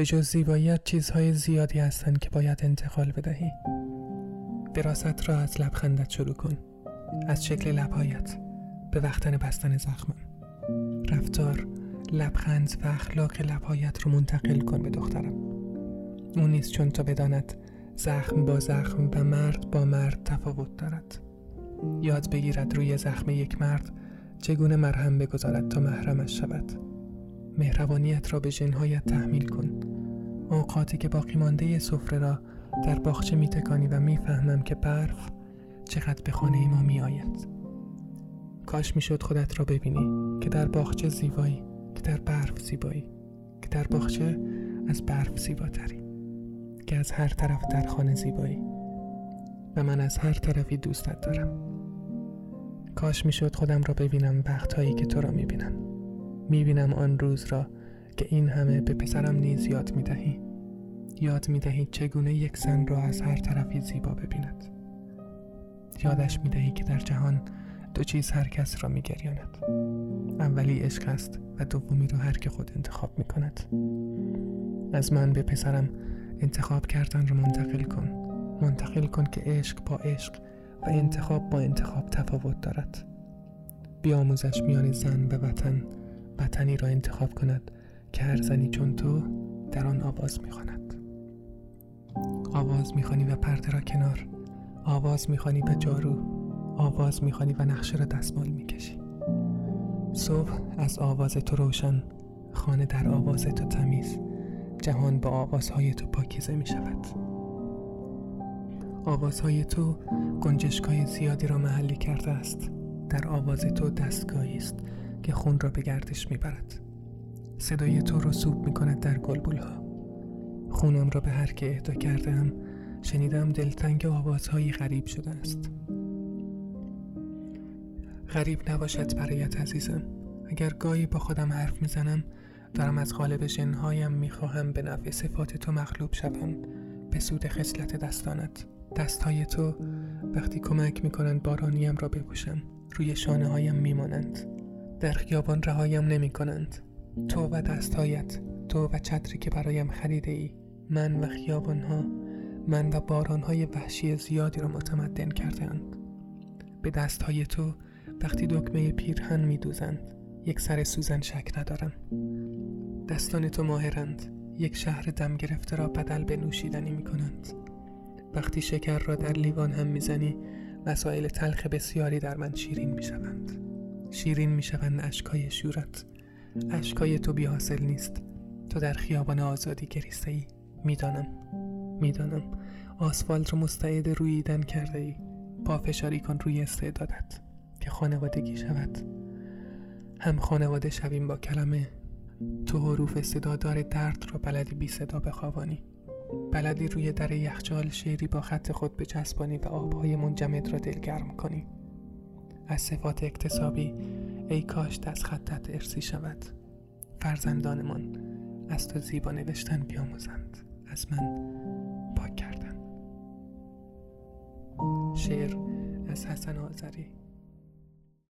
به جز زیباییت چیزهای زیادی هستند که باید انتقال بدهی. دراست را از لبخندت شروع کن. از شکل لبهایت. به وقتن بستن زخمم رفتار لبخند و اخلاق لبهایت رو منتقل کن به دخترم. اون نیست چون تا بداند زخم با زخم و مرد با مرد تفاوت دارد. یاد بگیرد روی زخم یک مرد چگونه مرهم بگذارد تا محرمش شود. مهربانیت را به جنهایت تحمیل کن. اوقاتی که باقی مانده سفره را در باغچه میتکانی و می‌فهمم که برف چقدر به خانه ما میآید. کاش می‌شد خودت را ببینی که در باغچه زیبایی که در برف زیبایی که در باغچه از برف زیباتری که از هر طرف در خانه زیبایی. و من از هر طرفی دوستت دارم. کاش می‌شد خودم را ببینم وقتهایی که تو را می‌بینم. می‌بینم آن روز را که این همه به پسرم نیز یاد می‌دهی. یاد می‌دهی چگونه یک زن را از هر طرفی زیبا ببیند. یادش می‌دهی که در جهان دو چیز هر کس را میگریاند. اولی عشق است و دومی را هر که خود انتخاب می‌کند. از من به پسرم انتخاب کردن را منتقل کن. منتقل کن که عشق با عشق و انتخاب با انتخاب تفاوت دارد. بیاموزش میان زن و وطن. وطنی را انتخاب کند که هر زنی چون تو در آن آواز می‌خواند. آواز می‌خوانی و پرده را کنار. آواز می‌خوانی و جارو. آواز می‌خوانی و نقشه را دستمال می‌کشی. صبح از آواز تو روشن خانه در آواز تو تمیز. جهان با آوازهای تو پاکیزه می شود آوازهای تو گنجشگاه زیادی را محلی کرده است. در آواز تو دستگاهی است که خون را به گردش می برد صدای تو رسوب می کند در گلبول ها خونم را به هر که اهدا کردم شنیدم دلتنگ آوازهایی غریب شده است. غریب نباشد برایت عزیزم. اگر گاهی با خودم حرف می‌زنم دارم از قالب جنهایم می‌خواهم به نفع صفات تو مغلوب شوم. به سود خصلت دستانت. دستهای تو وقتی کمک می‌کنند بارانیم را بپوشم. روی شانه هایم میمانند. در خیابان رهایم نمی کنند تو و دستهایت تو و چتری که برایم خریده ای من و خیابان ها من و باران های وحشی زیادی را متمدن کردند به دستهای تو وقتی دکمه پیرهن میدوزند یک سر سوزن شک ندارم. دستان تو ماهرند یک شهر دم گرفته را بدل به نوشیدنی می کنند وقتی شکر را در لیوان هم می‌زنی مسائل تلخ بسیاری در من شیرین می شوند شیرین می شوند اشکای شورت. اشکای تو بی حاصل نیست. تو در خیابان آزادی گریسته ای می‌دانم. می‌دانم. آسفالت رو مستعد رویدن کرده ای فشاری کن روی استعدادت که خانوادگی شود. هم خانواده شویم با کلمه. تو حروف صدادار درد را بلدی بی صدا بخوابانی. بلدی روی در یخچال شعری با خط خود بچسبانی و آبهای منجمد را دلگرم کنی. از صفات اکتسابی ای کاش دست خطت ارسی شود. فرزندانمان از تو زیبا نوشتن بیاموزند. از من پاک کردن. شعر از حسن آذری.